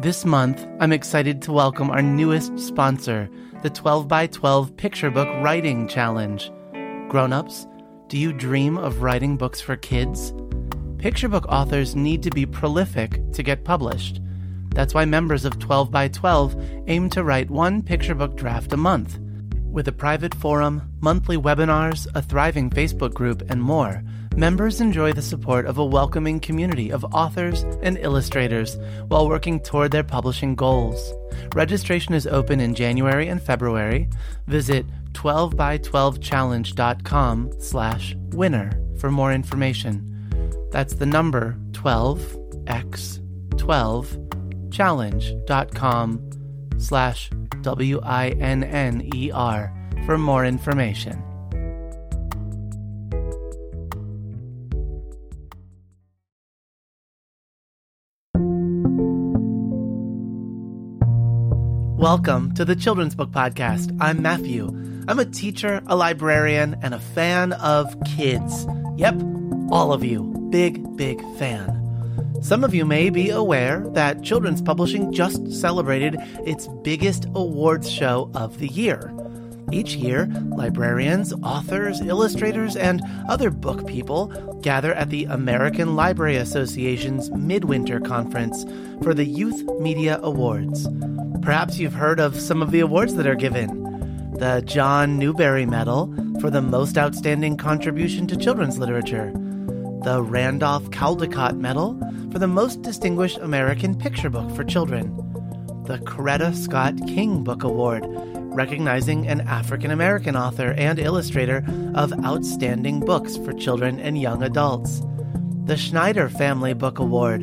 This month, I'm excited to welcome our newest sponsor, the 12 by 12 Picture Book Writing Challenge. Grown-ups, do you dream of writing books for kids? Picture book authors need to be prolific to get published. That's why members of 12 by 12 aim to write one picture book draft a month. With a private forum, monthly webinars, a thriving Facebook group, and more, members enjoy the support of a welcoming community of authors and illustrators while working toward their publishing goals. Registration is open in January and February. Visit 12by12challenge.com slash winner for more information. That's the number 12x12challenge.com slash W-I-N-N-E-R for more information. Welcome to the Children's Book Podcast. I'm Matthew. I'm a teacher, a librarian, and a fan of kids. Yep, all of you. Big, big fan. Some of you may be aware that Children's Publishing just celebrated its biggest awards show of the year. Each year, librarians, authors, illustrators, and other book people gather at the American Library Association's Midwinter Conference for the Youth Media Awards. Perhaps you've heard of some of the awards that are given. The John Newbery Medal for the most outstanding contribution to children's literature, the Randolph Caldecott Medal for the most distinguished American picture book for children, the Coretta Scott King Book Award, recognizing an African American author and illustrator of outstanding books for children and young adults, the Schneider Family Book Award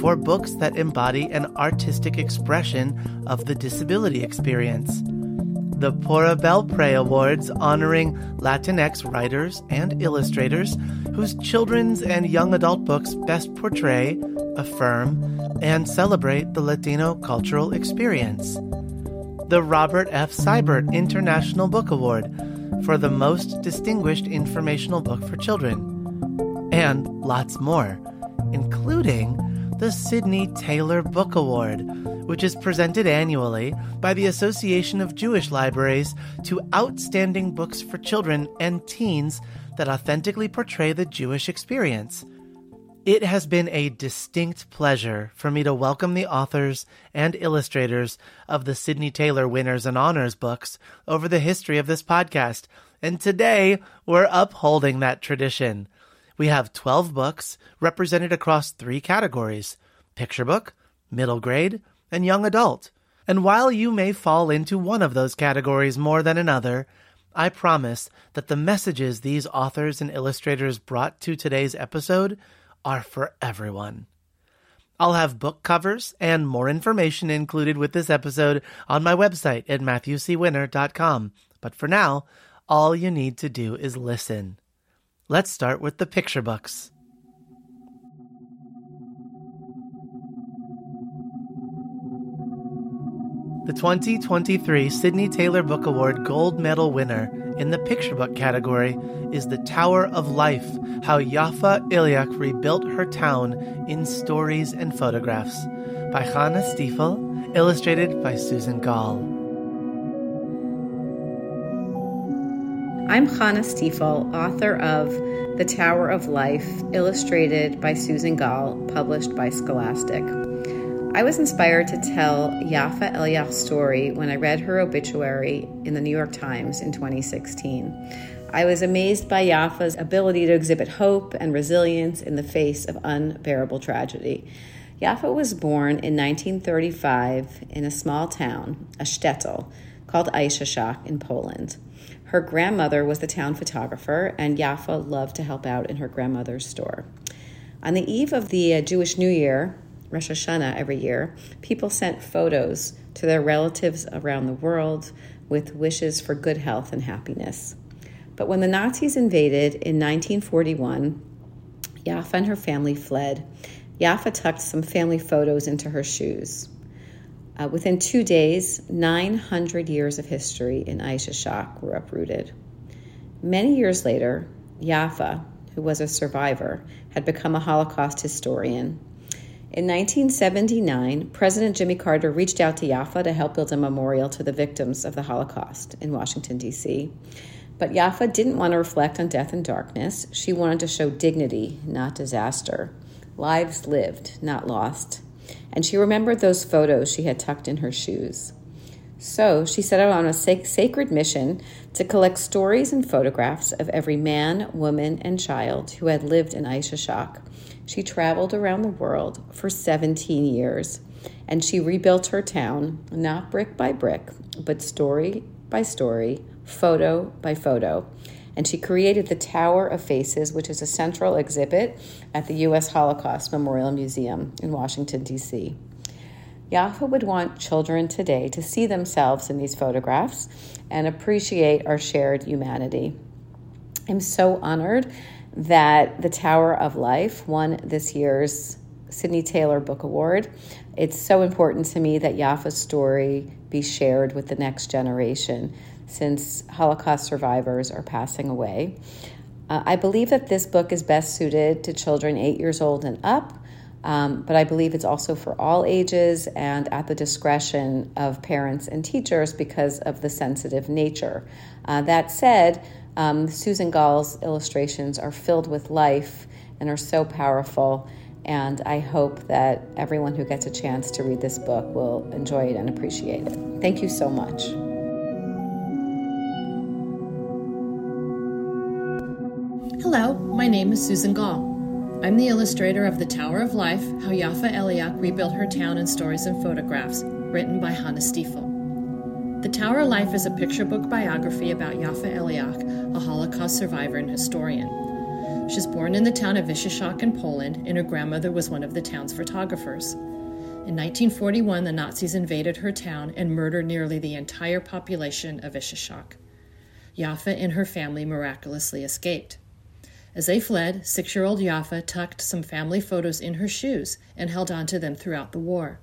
for books that embody an artistic expression of the disability experience. The Pura Belpré Awards honoring Latinx writers and illustrators whose children's and young adult books best portray, affirm, and celebrate the Latino cultural experience. The Robert F. Sibert International Book Award for the most distinguished informational book for children. And lots more, including the Sydney Taylor Book Award, which is presented annually by the Association of Jewish Libraries to outstanding books for children and teens that authentically portray the Jewish experience. It has been a distinct pleasure for me to welcome the authors and illustrators of the Sydney Taylor Winners and Honors books over the history of this podcast, and today we're upholding that tradition. We have 12 books represented across three categories picture book, middle grade, and young adult. And while you may fall into one of those categories more than another, I promise that the messages these authors and illustrators brought to today's episode are for everyone. I'll have book covers and more information included with this episode on my website at matthewcwinner.com. But for now, all you need to do is listen. Let's start with the picture books. The 2023 Sydney Taylor Book Award Gold Medal winner in the picture book category is The Tower of Life How Yafa Eliach Rebuilt Her Town in Stories and Photographs by Chana Stiefel, illustrated by Susan Gall. I'm Chana Stiefel, author of The Tower of Life, illustrated by Susan Gall, published by Scholastic. I was inspired to tell Yafa Eliach's story when I read her obituary in the New York Times in 2016. I was amazed by Yafa's ability to exhibit hope and resilience in the face of unbearable tragedy. Yafa was born in 1935 in a small town, a shtetl, called Eishyshok in Poland. Her grandmother was the town photographer, and Yafa loved to help out in her grandmother's store. On the eve of the uh, Jewish New Year, Rosh Hashanah every year, people sent photos to their relatives around the world with wishes for good health and happiness. But when the Nazis invaded in 1941, Yafa and her family fled. Yafa tucked some family photos into her shoes. Uh, within two days, 900 years of history in Aisha Eishyshok were uprooted. Many years later, Yafa, who was a survivor, had become a Holocaust historian. In 1979, President Jimmy Carter reached out to Yafa to help build a memorial to the victims of the Holocaust in Washington, D.C. But Yafa didn't want to reflect on death and darkness. She wanted to show dignity, not disaster. Lives lived, not lost. And she remembered those photos she had tucked in her shoes. So she set out on a sac- sacred mission to collect stories and photographs of every man, woman, and child who had lived in Eishyshok she traveled around the world for 17 years and she rebuilt her town, not brick by brick, but story by story, photo by photo. And she created the Tower of Faces, which is a central exhibit at the U.S. Holocaust Memorial Museum in Washington, D.C. Yafa would want children today to see themselves in these photographs and appreciate our shared humanity. I'm so honored that The Tower of Life won this year's Sydney Taylor Book Award. It's so important to me that Yafa's story be shared with the next generation since Holocaust survivors are passing away. Uh, I believe that this book is best suited to children eight years old and up, um, but I believe it's also for all ages and at the discretion of parents and teachers because of the sensitive nature. Uh, that said, um, Susan Gall's illustrations are filled with life and are so powerful. And I hope that everyone who gets a chance to read this book will enjoy it and appreciate it. Thank you so much. Hello, my name is Susan Gall. I'm the illustrator of The Tower of Life How Yafa Eliach Rebuilt Her Town in Stories and Photographs, written by Chana Stiefel. The Tower of Life is a picture book biography about Yafa Eliach, a Holocaust survivor and historian. She was born in the town of Eishyshok in Poland, and her grandmother was one of the town's photographers. In 1941, the Nazis invaded her town and murdered nearly the entire population of Eishyshok. Yafa and her family miraculously escaped. As they fled, six year old Yafa tucked some family photos in her shoes and held on to them throughout the war.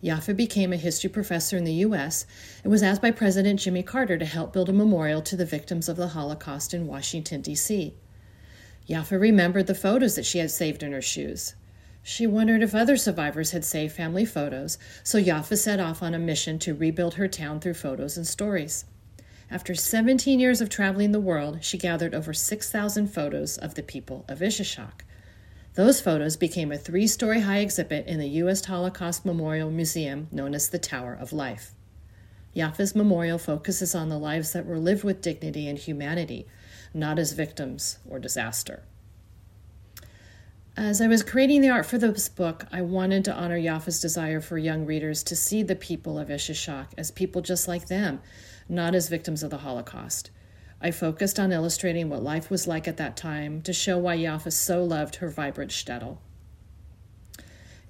Yafa became a history professor in the U.S. and was asked by President Jimmy Carter to help build a memorial to the victims of the Holocaust in Washington, D.C. Yafa remembered the photos that she had saved in her shoes. She wondered if other survivors had saved family photos, so Yafa set off on a mission to rebuild her town through photos and stories. After 17 years of traveling the world, she gathered over 6,000 photos of the people of Eishyshok. Those photos became a three story high exhibit in the U.S. Holocaust Memorial Museum known as the Tower of Life. Yafa's memorial focuses on the lives that were lived with dignity and humanity, not as victims or disaster. As I was creating the art for this book, I wanted to honor Yafa's desire for young readers to see the people of Eishyshok as people just like them, not as victims of the Holocaust. I focused on illustrating what life was like at that time to show why Yafa so loved her vibrant shtetl.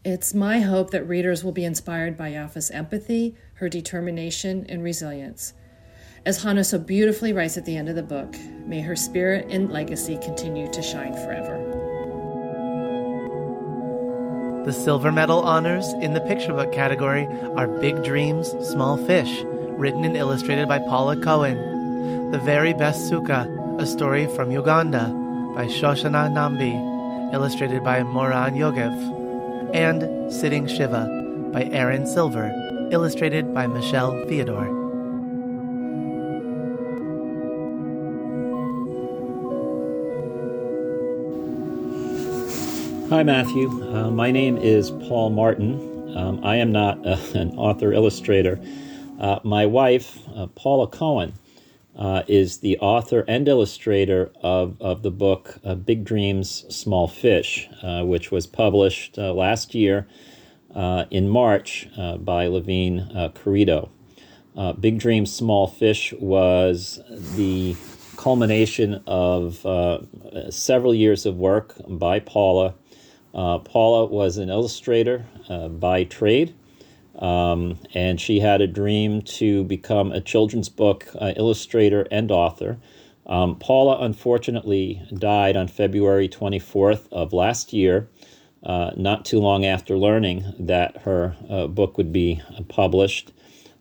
It's my hope that readers will be inspired by Yafa's empathy, her determination, and resilience. As Hannah so beautifully writes at the end of the book, may her spirit and legacy continue to shine forever. The silver medal honors in the picture book category are Big Dreams, Small Fish, written and illustrated by Paula Cohen. The Very Best Sukkah, a story from Uganda by Shoshana Nambi, illustrated by Moran Yogev, and Sitting Shiva by Erin Silver, illustrated by Michelle Theodore. Hi, Matthew. Uh, my name is Paul Martin. Um, I am not uh, an author illustrator. Uh, my wife, uh, Paula Cohen, uh, is the author and illustrator of, of the book uh, Big Dreams, Small Fish, uh, which was published uh, last year uh, in March uh, by Levine Querido. Big Dreams, Small Fish was the culmination of several years of work by Paula. Paula was an illustrator by trade. Um, and she had a dream to become a children's book uh, illustrator and author. Um, Paula unfortunately died on February 24th of last year, uh, not too long after learning that her uh, book would be published,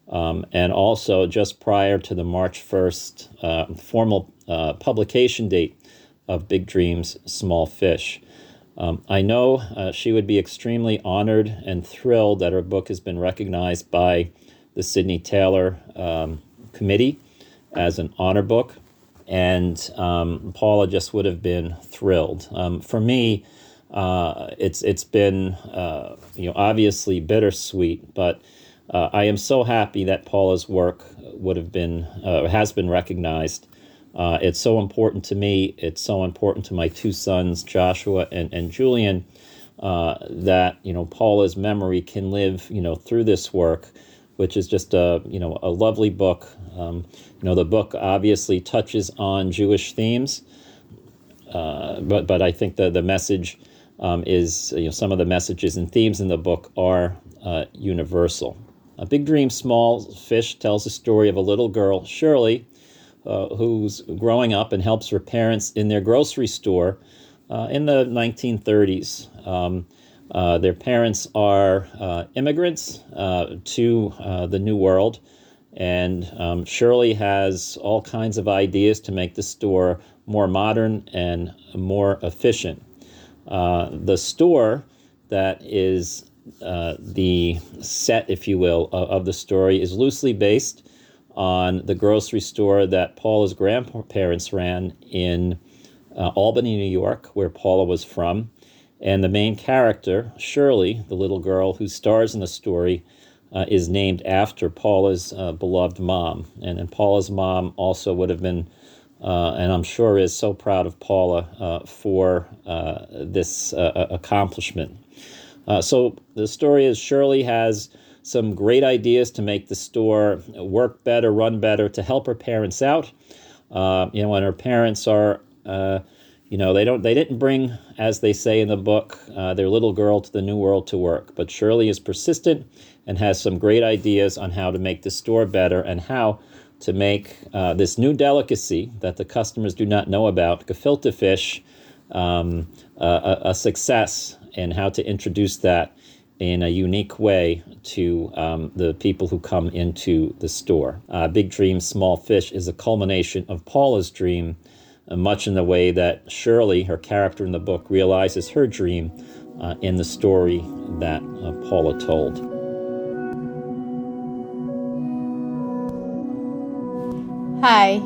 um, and also just prior to the March 1st uh, formal uh, publication date of Big Dreams, Small Fish. Um, I know uh, she would be extremely honored and thrilled that her book has been recognized by the Sydney Taylor um, Committee as an honor book, and um, Paula just would have been thrilled. Um, for me, uh, it's it's been uh, you know obviously bittersweet, but uh, I am so happy that Paula's work would have been uh, has been recognized. Uh, it's so important to me. It's so important to my two sons, Joshua and, and Julian, uh, that you know Paula's memory can live you know through this work, which is just a you know a lovely book. Um, you know the book obviously touches on Jewish themes, but but I think the the message um, is you know some of the messages and themes in the book are uh, universal. A Big Dream Small Fish tells the story of a little girl, Shirley, uh, who's growing up and helps her parents in their grocery store uh, in the 1930s. Um, uh, their parents are uh, immigrants uh, to the New World, and um, Shirley has all kinds of ideas to make the store more modern and more efficient. Uh, the store that is uh, the set, if you will, of, of, the story is loosely based on the grocery store that Paula's grandparents ran in uh, Albany, New York, where Paula was from. And the main character, Shirley, the little girl who stars in the story, uh, is named after Paula's uh, beloved mom. And, and Paula's mom also would have been uh, and I'm sure is so proud of Paula uh, for uh, this accomplishment. So the story is Shirley has some great ideas to make the store work better, run better, to help her parents out. Uh, you know, when her parents are, you know, they don't, they didn't bring, as they say in the book, their little girl to the new world to work. But Shirley is persistent and has some great ideas on how to make the store better and how to make uh, this new delicacy that the customers do not know about, gefilte fish, um, a, a, success, and how to introduce that in a unique way to um, the people who come into the store. Uh, Big Dream Small Fish is a culmination of Paula's dream, uh, much in the way that Shirley, her character in the book, realizes her dream uh, in the story that uh, Paula told. Hi,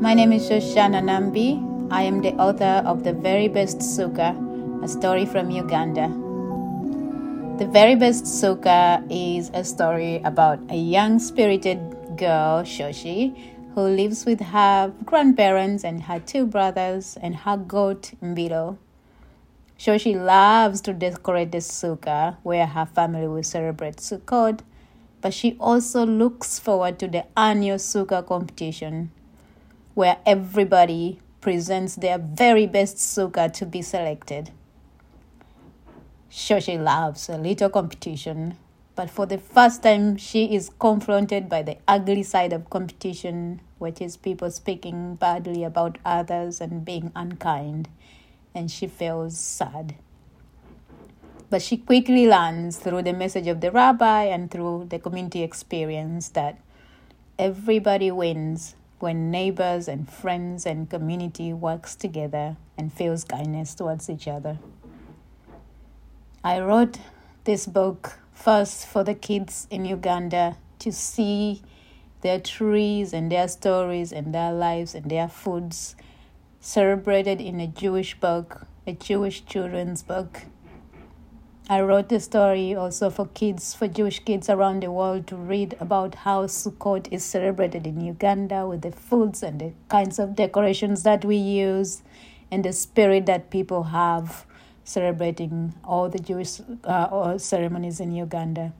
my name is Shoshana Nambi. I am the author of The Very Best Sukkah, a story from Uganda. The Very Best Sukkah is a story about a young spirited girl, Shoshi, who lives with her grandparents and her two brothers and her goat, Mbilo. Shoshi loves to decorate the sukkah where her family will celebrate Sukkot but she also looks forward to the annual Sukkah competition, where everybody presents their very best Sukkah to be selected. Shoshi loves a little competition, but for the first time, she is confronted by the ugly side of competition, which is people speaking badly about others and being unkind, and she feels sad. But she quickly learns through the message of the rabbi and through the community experience that everybody wins when neighbors and friends and community works together and feels kindness towards each other. I wrote this book first for the kids in Uganda to see their trees and their stories and their lives and their foods celebrated in a Jewish book, a Jewish children's book. I wrote the story also for kids, for Jewish kids around the world to read about how Sukkot is celebrated in Uganda with the foods and the kinds of decorations that we use and the spirit that people have celebrating all the Jewish uh, ceremonies in Uganda.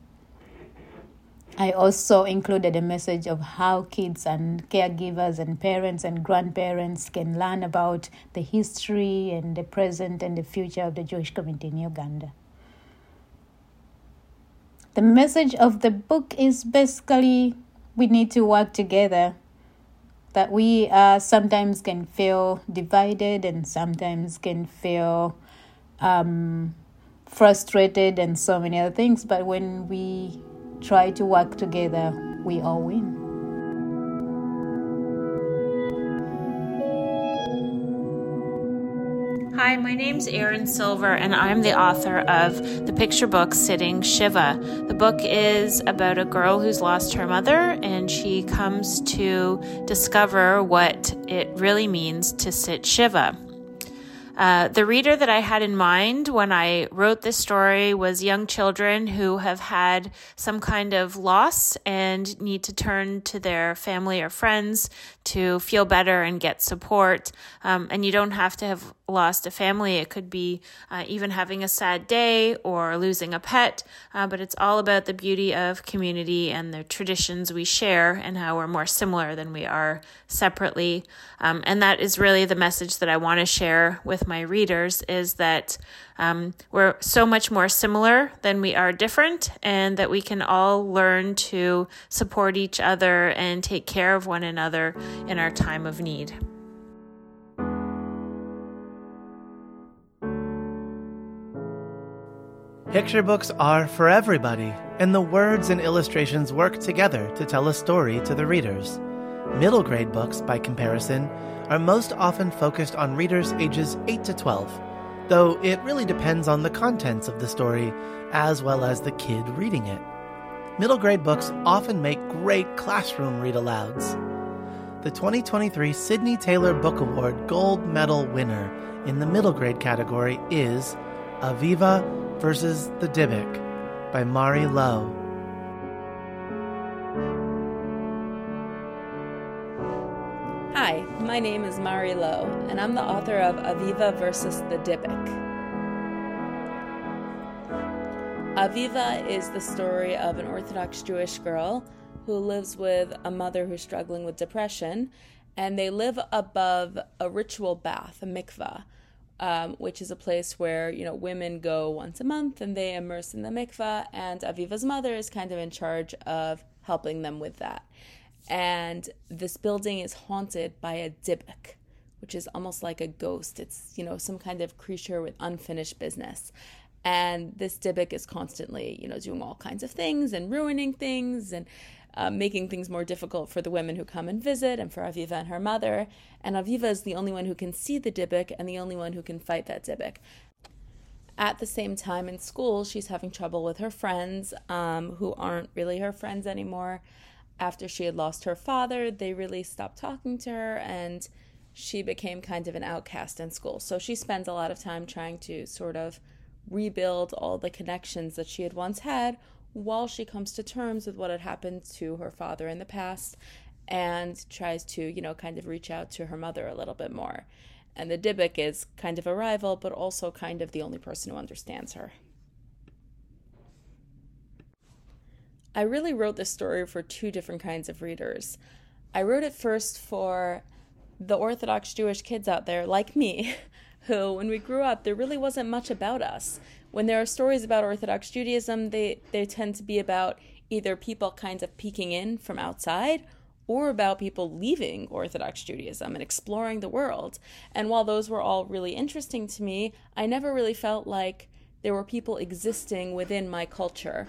I also included a message of how kids and caregivers and parents and grandparents can learn about the history and the present and the future of the Jewish community in Uganda. The message of the book is basically we need to work together. That we uh, sometimes can feel divided and sometimes can feel um, frustrated and so many other things. But when we try to work together, we all win. Hi, my name's Erin Silver, and I'm the author of the picture book Sitting Shiva. The book is about a girl who's lost her mother, and she comes to discover what it really means to sit Shiva. Uh, the reader that I had in mind when I wrote this story was young children who have had some kind of loss and need to turn to their family or friends to feel better and get support. Um, and you don't have to have lost a family. It could be uh, even having a sad day or losing a pet, uh, but it's all about the beauty of community and the traditions we share and how we're more similar than we are separately. Um, and that is really the message that I want to share with my readers is that um, we're so much more similar than we are different, and that we can all learn to support each other and take care of one another in our time of need. Picture books are for everybody, and the words and illustrations work together to tell a story to the readers. Middle grade books, by comparison, are most often focused on readers ages 8 to 12, though it really depends on the contents of the story as well as the kid reading it. Middle grade books often make great classroom read alouds. The 2023 Sydney Taylor Book Award Gold Medal winner in the middle grade category is Aviva versus the Dybbuk by Mari Lowe. Hi, my name is Mari Lowe, and I'm the author of Aviva versus the Dybbuk. Aviva is the story of an Orthodox Jewish girl who lives with a mother who's struggling with depression, and they live above a ritual bath, a mikvah, um, which is a place where you know women go once a month and they immerse in the mikvah, and Aviva's mother is kind of in charge of helping them with that. And this building is haunted by a dybbuk, which is almost like a ghost. It's you know some kind of creature with unfinished business. And this dybbuk is constantly, you know, doing all kinds of things and ruining things and uh, making things more difficult for the women who come and visit and for Aviva and her mother. And Aviva is the only one who can see the Dybbuk and the only one who can fight that Dybbuk. At the same time, in school, she's having trouble with her friends um, who aren't really her friends anymore. After she had lost her father, they really stopped talking to her and she became kind of an outcast in school. So she spends a lot of time trying to sort of rebuild all the connections that she had once had while she comes to terms with what had happened to her father in the past and tries to, you know, kind of reach out to her mother a little bit more. And the Dybbuk is kind of a rival, but also kind of the only person who understands her. I really wrote this story for two different kinds of readers. I wrote it first for the Orthodox Jewish kids out there, like me, who, when we grew up, there really wasn't much about us when there are stories about Orthodox Judaism, they, they tend to be about either people kind of peeking in from outside or about people leaving Orthodox Judaism and exploring the world. And while those were all really interesting to me, I never really felt like there were people existing within my culture.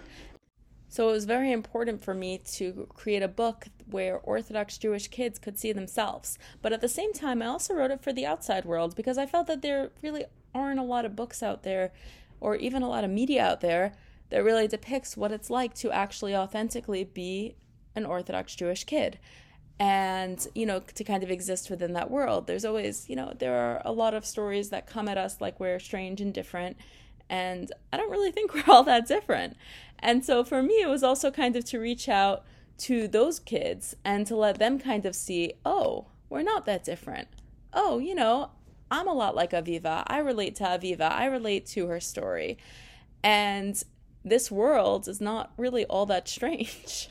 So it was very important for me to create a book where Orthodox Jewish kids could see themselves. But at the same time, I also wrote it for the outside world because I felt that there really aren't a lot of books out there or even a lot of media out there that really depicts what it's like to actually authentically be an Orthodox Jewish kid and you know to kind of exist within that world there's always you know there are a lot of stories that come at us like we're strange and different and i don't really think we're all that different and so for me it was also kind of to reach out to those kids and to let them kind of see oh we're not that different oh you know I'm a lot like Aviva. I relate to Aviva. I relate to her story. And this world is not really all that strange.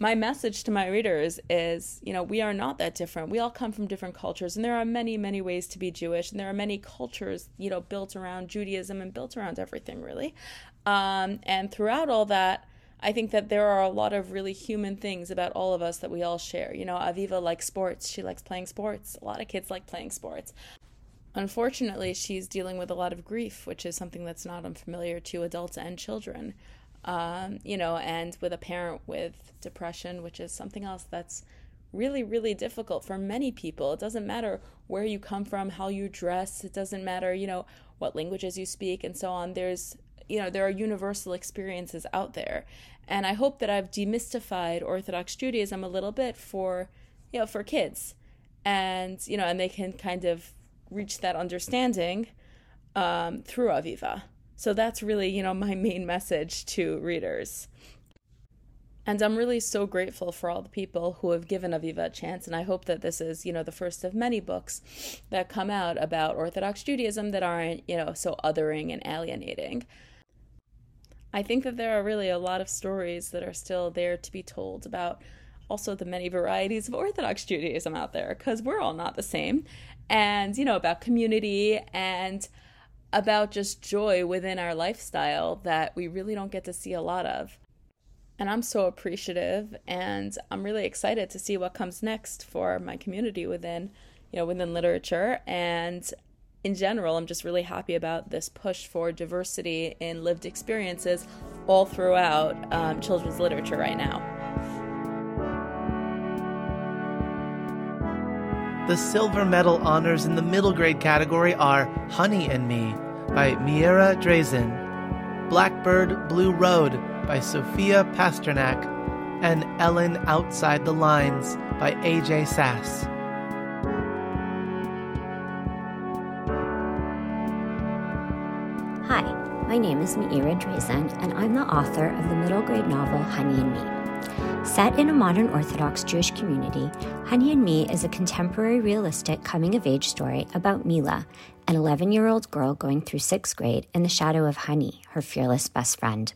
My message to my readers is you know, we are not that different. We all come from different cultures, and there are many, many ways to be Jewish, and there are many cultures, you know, built around Judaism and built around everything, really. Um, and throughout all that, I think that there are a lot of really human things about all of us that we all share. You know, Aviva likes sports. She likes playing sports. A lot of kids like playing sports. Unfortunately, she's dealing with a lot of grief, which is something that's not unfamiliar to adults and children. Um, you know, and with a parent with depression, which is something else that's really, really difficult for many people. It doesn't matter where you come from, how you dress, it doesn't matter, you know, what languages you speak, and so on. There's, you know, there are universal experiences out there. And I hope that I've demystified Orthodox Judaism a little bit for, you know, for kids. And, you know, and they can kind of reach that understanding um, through Aviva. So that's really, you know, my main message to readers. And I'm really so grateful for all the people who have given Aviva a chance. And I hope that this is, you know, the first of many books that come out about Orthodox Judaism that aren't, you know, so othering and alienating. I think that there are really a lot of stories that are still there to be told about also the many varieties of Orthodox Judaism out there, because we're all not the same. And, you know, about community and about just joy within our lifestyle that we really don't get to see a lot of. And I'm so appreciative and I'm really excited to see what comes next for my community within, you know, within literature and in general, I'm just really happy about this push for diversity in lived experiences all throughout um, children's literature right now. The silver medal honors in the middle grade category are Honey and Me by Meira Drazen, Blackbird Blue Road by Sofiya Pasternack, and Ellen Outside the Lines by A.J. Sass. Hi, my name is Meira Drazen, and I'm the author of the middle grade novel Honey and Me. Set in a modern Orthodox Jewish community, Honey and Me is a contemporary realistic coming of age story about Mila, an 11 year old girl going through sixth grade in the shadow of Honey, her fearless best friend.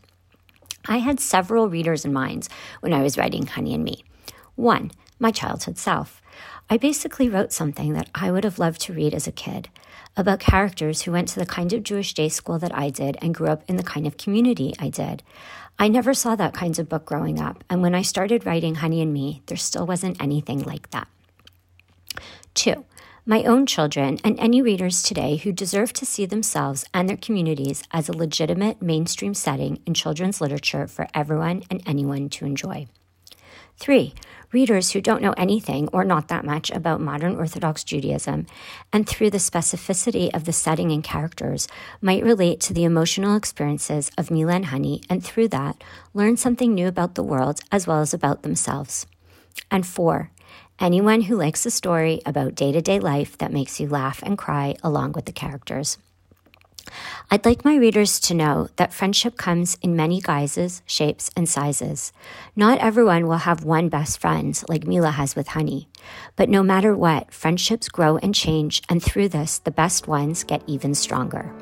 I had several readers in mind when I was writing Honey and Me. One, my childhood self. I basically wrote something that I would have loved to read as a kid about characters who went to the kind of Jewish day school that I did and grew up in the kind of community I did. I never saw that kinds of book growing up, and when I started writing Honey and Me, there still wasn't anything like that. Two, my own children, and any readers today who deserve to see themselves and their communities as a legitimate mainstream setting in children's literature for everyone and anyone to enjoy. Three, readers who don't know anything or not that much about modern Orthodox Judaism, and through the specificity of the setting and characters, might relate to the emotional experiences of Mila and Honey, and through that, learn something new about the world as well as about themselves. And four, anyone who likes a story about day to day life that makes you laugh and cry along with the characters. I'd like my readers to know that friendship comes in many guises, shapes, and sizes. Not everyone will have one best friend like Mila has with Honey. But no matter what, friendships grow and change, and through this, the best ones get even stronger.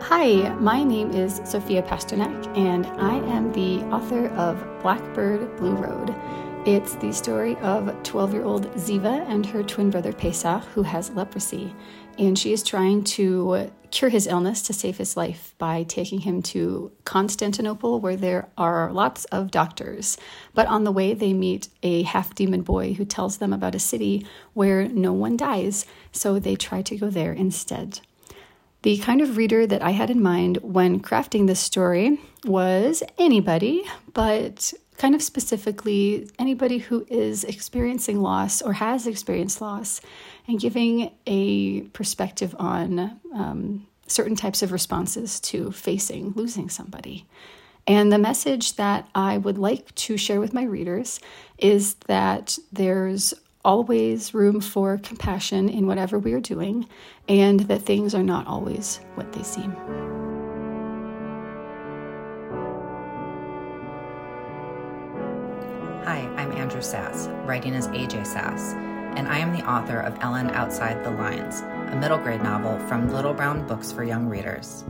Hi, my name is Sofiya Pasternack, and I am the author of Blackbird Blue Road. It's the story of 12 year old Ziva and her twin brother Pesach, who has leprosy. And she is trying to cure his illness to save his life by taking him to Constantinople, where there are lots of doctors. But on the way, they meet a half demon boy who tells them about a city where no one dies, so they try to go there instead. The kind of reader that I had in mind when crafting this story was anybody, but kind of specifically anybody who is experiencing loss or has experienced loss and giving a perspective on um, certain types of responses to facing losing somebody. And the message that I would like to share with my readers is that there's always room for compassion in whatever we are doing, and that things are not always what they seem. Andrew Sass, writing as AJ Sass, and I am the author of Ellen Outside the Lines, a middle grade novel from Little Brown Books for Young Readers.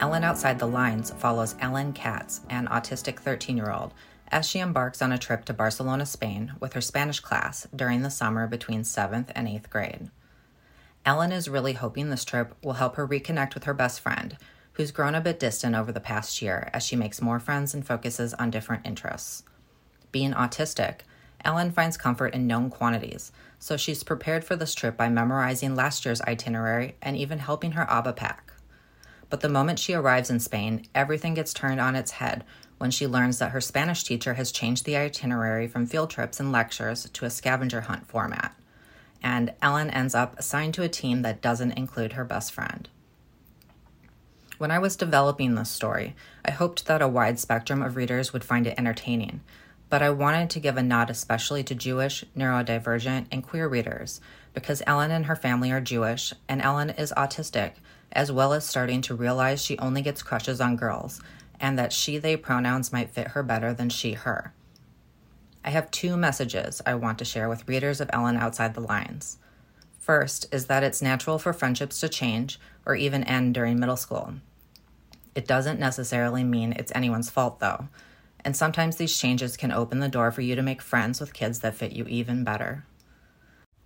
Ellen Outside the Lines follows Ellen Katz, an autistic 13 year old as she embarks on a trip to Barcelona, Spain, with her Spanish class during the summer between 7th and 8th grade. Ellen is really hoping this trip will help her reconnect with her best friend, who's grown a bit distant over the past year as she makes more friends and focuses on different interests. Being autistic, Ellen finds comfort in known quantities, so she's prepared for this trip by memorizing last year's itinerary and even helping her Abba pack. But the moment she arrives in Spain, everything gets turned on its head when she learns that her Spanish teacher has changed the itinerary from field trips and lectures to a scavenger hunt format. And Ellen ends up assigned to a team that doesn't include her best friend. When I was developing this story, I hoped that a wide spectrum of readers would find it entertaining, but I wanted to give a nod especially to Jewish, neurodivergent, and queer readers because Ellen and her family are Jewish, and Ellen is autistic, as well as starting to realize she only gets crushes on girls, and that she they pronouns might fit her better than she her. I have two messages I want to share with readers of Ellen Outside the Lines. First is that it's natural for friendships to change or even end during middle school. It doesn't necessarily mean it's anyone's fault, though, and sometimes these changes can open the door for you to make friends with kids that fit you even better.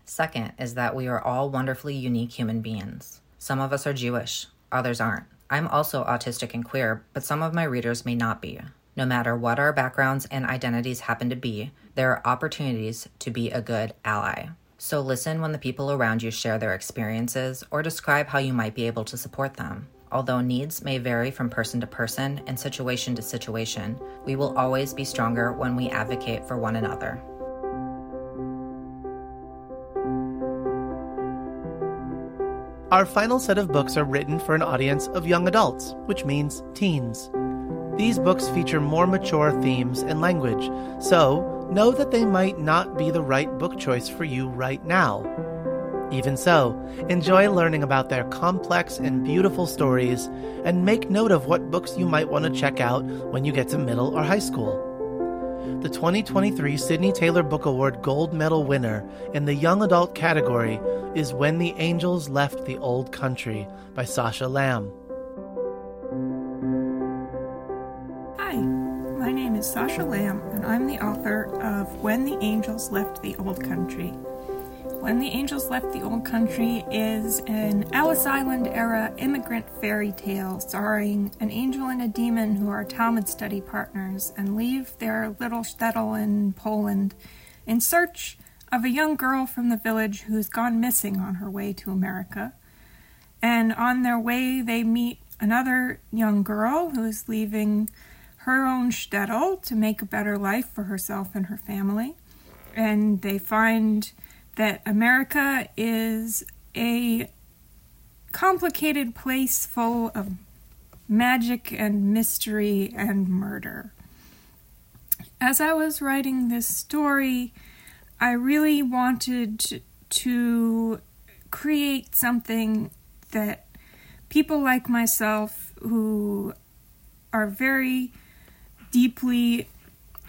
Second is that we are all wonderfully unique human beings. Some of us are Jewish, others aren't. I'm also autistic and queer, but some of my readers may not be. No matter what our backgrounds and identities happen to be, there are opportunities to be a good ally. So listen when the people around you share their experiences or describe how you might be able to support them. Although needs may vary from person to person and situation to situation, we will always be stronger when we advocate for one another. Our final set of books are written for an audience of young adults, which means teens. These books feature more mature themes and language, so know that they might not be the right book choice for you right now. Even so, enjoy learning about their complex and beautiful stories and make note of what books you might want to check out when you get to middle or high school. The 2023 Sydney Taylor Book Award Gold Medal winner in the Young Adult category is When the Angels Left the Old Country by Sacha Lamb. Hi, my name is Sacha Lamb, and I'm the author of When the Angels Left the Old Country. When the Angels Left the Old Country is an Ellis Island era immigrant fairy tale starring an angel and a demon who are Talmud study partners and leave their little shtetl in Poland in search of a young girl from the village who's gone missing on her way to America. And on their way, they meet another young girl who is leaving her own shtetl to make a better life for herself and her family. And they find that America is a complicated place full of magic and mystery and murder. As I was writing this story, I really wanted to create something that people like myself who are very deeply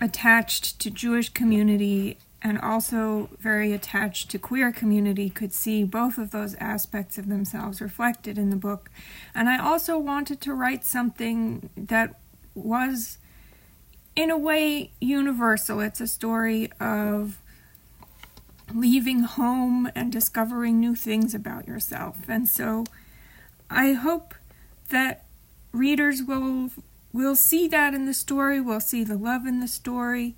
attached to Jewish community and also very attached to queer community could see both of those aspects of themselves reflected in the book. And i also wanted to write something that was in a way universal. It's a story of leaving home and discovering new things about yourself. And so i hope that readers will will see that in the story will see the love in the story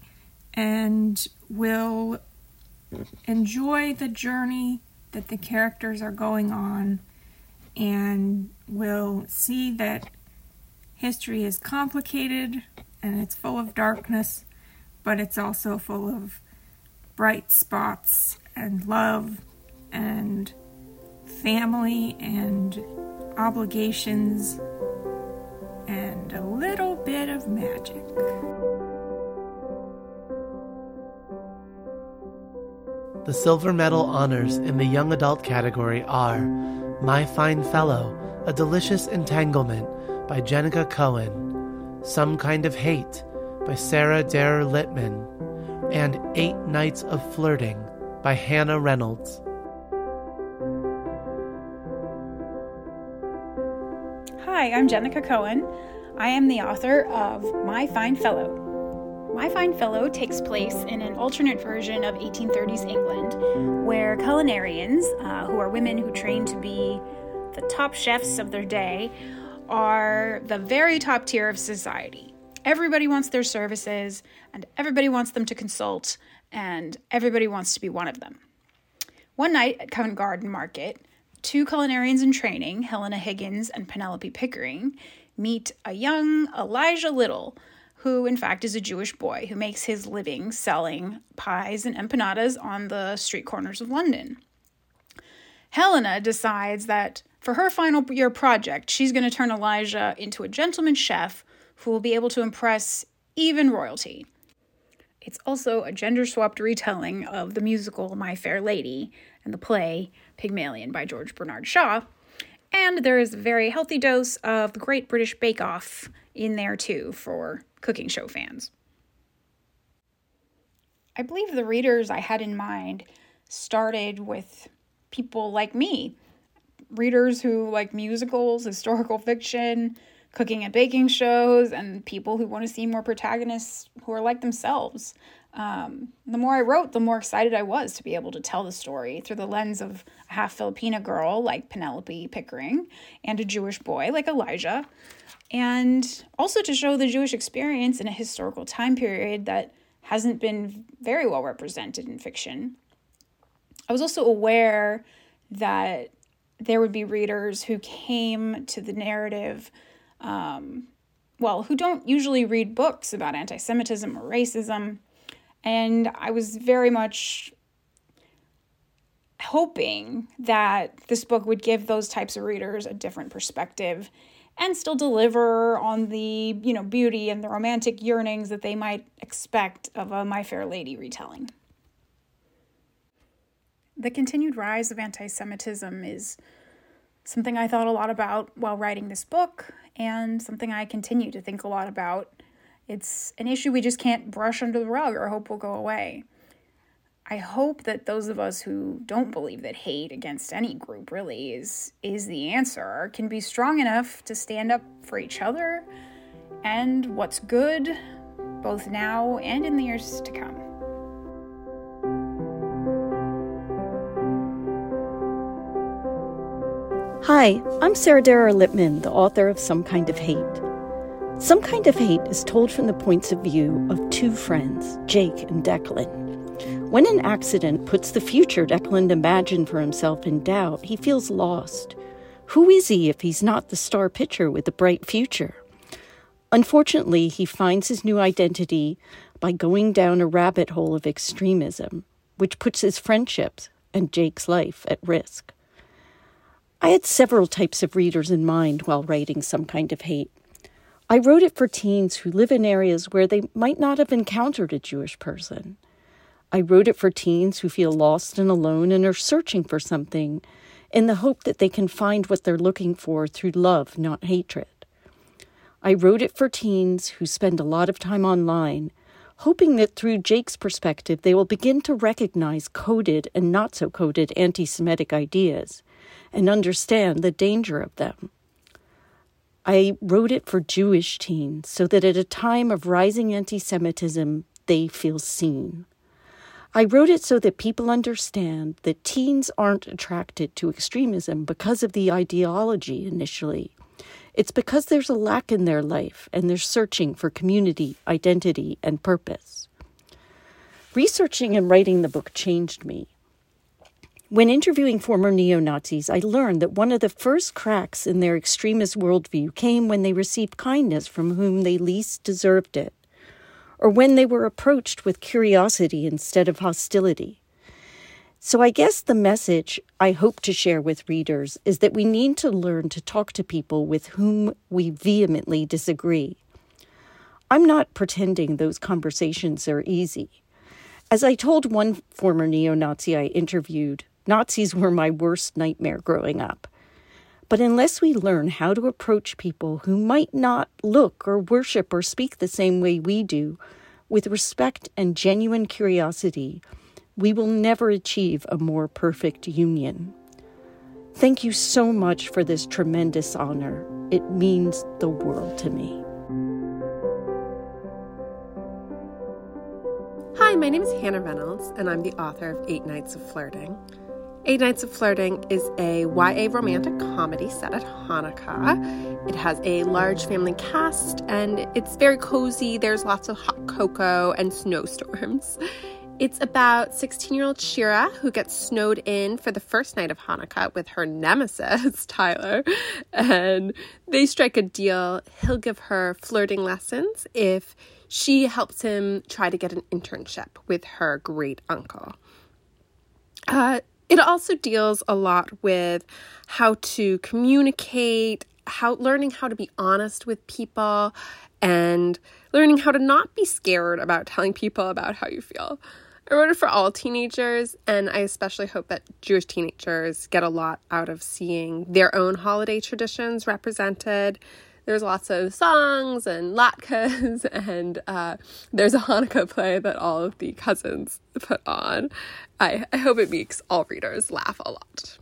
and will enjoy the journey that the characters are going on and will see that history is complicated and it's full of darkness, but it's also full of bright spots and love and family and obligations and a little bit of magic. The silver medal honors in the young adult category are My Fine Fellow, A Delicious Entanglement by Jennieke Cohen, Some Kind of Hate by Sarah Darer Littman, and Eight Nights of Flirting by Hannah Reynolds. Hi, I'm Jennieke Cohen. I am the author of My Fine Fellow, my Fine Fellow takes place in an alternate version of 1830s England, where culinarians, uh, who are women who train to be the top chefs of their day, are the very top tier of society. Everybody wants their services, and everybody wants them to consult, and everybody wants to be one of them. One night at Covent Garden Market, two culinarians in training, Helena Higgins and Penelope Pickering, meet a young Elijah Little, who in fact is a Jewish boy who makes his living selling pies and empanadas on the street corners of London. Helena decides that for her final year project, she's going to turn Elijah into a gentleman chef who will be able to impress even royalty. It's also a gender swapped retelling of the musical My Fair Lady and the play Pygmalion by George Bernard Shaw. And there is a very healthy dose of the Great British Bake Off in there too for cooking show fans. I believe the readers I had in mind started with people like me, readers who like musicals, historical fiction, cooking and baking shows and people who want to see more protagonists who are like themselves. Um, the more I wrote, the more excited I was to be able to tell the story through the lens of a half Filipina girl like Penelope Pickering and a Jewish boy like Elijah, and also to show the Jewish experience in a historical time period that hasn't been very well represented in fiction. I was also aware that there would be readers who came to the narrative um, well, who don't usually read books about anti Semitism or racism. And I was very much hoping that this book would give those types of readers a different perspective and still deliver on the, you know, beauty and the romantic yearnings that they might expect of a My Fair Lady retelling. The continued rise of anti Semitism is something I thought a lot about while writing this book and something I continue to think a lot about. It's an issue we just can't brush under the rug or hope will go away. I hope that those of us who don't believe that hate against any group really is is the answer can be strong enough to stand up for each other and what's good both now and in the years to come. Hi, I'm Sarah Darer Littman, the author of Some Kind of Hate. Some Kind of Hate is told from the points of view of two friends, Jake and Declan. When an accident puts the future Declan imagined for himself in doubt, he feels lost. Who is he if he's not the star pitcher with a bright future? Unfortunately, he finds his new identity by going down a rabbit hole of extremism, which puts his friendships and Jake's life at risk. I had several types of readers in mind while writing Some Kind of Hate. I wrote it for teens who live in areas where they might not have encountered a Jewish person. I wrote it for teens who feel lost and alone and are searching for something in the hope that they can find what they're looking for through love, not hatred. I wrote it for teens who spend a lot of time online, hoping that through Jake's perspective they will begin to recognize coded and not so coded anti Semitic ideas and understand the danger of them. I wrote it for Jewish teens so that at a time of rising anti Semitism, they feel seen. I wrote it so that people understand that teens aren't attracted to extremism because of the ideology initially. It's because there's a lack in their life and they're searching for community, identity, and purpose. Researching and writing the book changed me. When interviewing former neo Nazis, I learned that one of the first cracks in their extremist worldview came when they received kindness from whom they least deserved it, or when they were approached with curiosity instead of hostility. So, I guess the message I hope to share with readers is that we need to learn to talk to people with whom we vehemently disagree. I'm not pretending those conversations are easy. As I told one former neo Nazi I interviewed, Nazis were my worst nightmare growing up. But unless we learn how to approach people who might not look or worship or speak the same way we do, with respect and genuine curiosity, we will never achieve a more perfect union. Thank you so much for this tremendous honor. It means the world to me. Hi, my name is Hannah Reynolds, and I'm the author of Eight Nights of Flirting. Eight Nights of Flirting is a YA romantic comedy set at Hanukkah. It has a large family cast and it's very cozy. There's lots of hot cocoa and snowstorms. It's about 16 year old Shira who gets snowed in for the first night of Hanukkah with her nemesis, Tyler. And they strike a deal. He'll give her flirting lessons if she helps him try to get an internship with her great uncle. Uh, it also deals a lot with how to communicate, how learning how to be honest with people, and learning how to not be scared about telling people about how you feel. I wrote it for all teenagers, and I especially hope that Jewish teenagers get a lot out of seeing their own holiday traditions represented. There's lots of songs and latkes, and uh, there's a Hanukkah play that all of the cousins put on. I, I hope it makes all readers laugh a lot.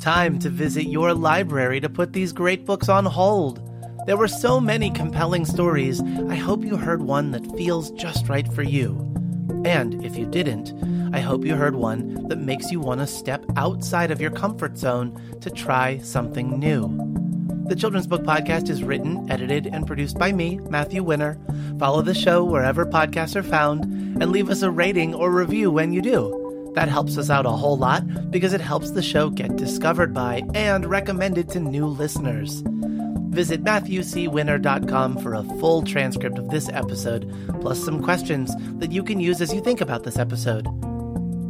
Time to visit your library to put these great books on hold. There were so many compelling stories, I hope you heard one that feels just right for you. And if you didn't, I hope you heard one that makes you want to step outside of your comfort zone to try something new. The Children's Book Podcast is written, edited, and produced by me, Matthew Winner. Follow the show wherever podcasts are found and leave us a rating or review when you do. That helps us out a whole lot because it helps the show get discovered by and recommended to new listeners. Visit MatthewCWinner.com for a full transcript of this episode, plus some questions that you can use as you think about this episode.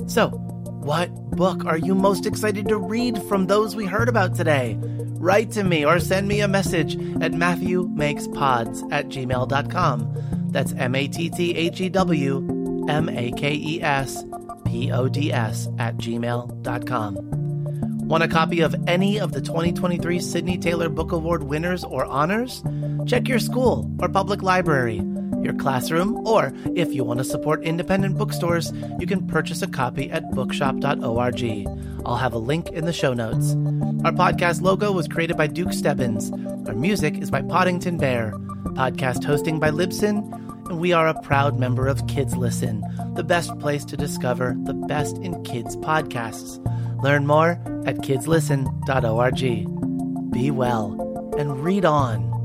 So, what book are you most excited to read from those we heard about today? Write to me or send me a message at MatthewMakesPods at gmail.com. That's M A T T H E W M A K E S P O D S at gmail.com. Want a copy of any of the 2023 Sydney Taylor Book Award winners or honors? Check your school or public library, your classroom, or if you want to support independent bookstores, you can purchase a copy at bookshop.org. I'll have a link in the show notes. Our podcast logo was created by Duke Stebbins. Our music is by Poddington Bear. Podcast hosting by Libsyn. And we are a proud member of Kids Listen, the best place to discover the best in kids podcasts. Learn more at kidslisten.org. Be well and read on.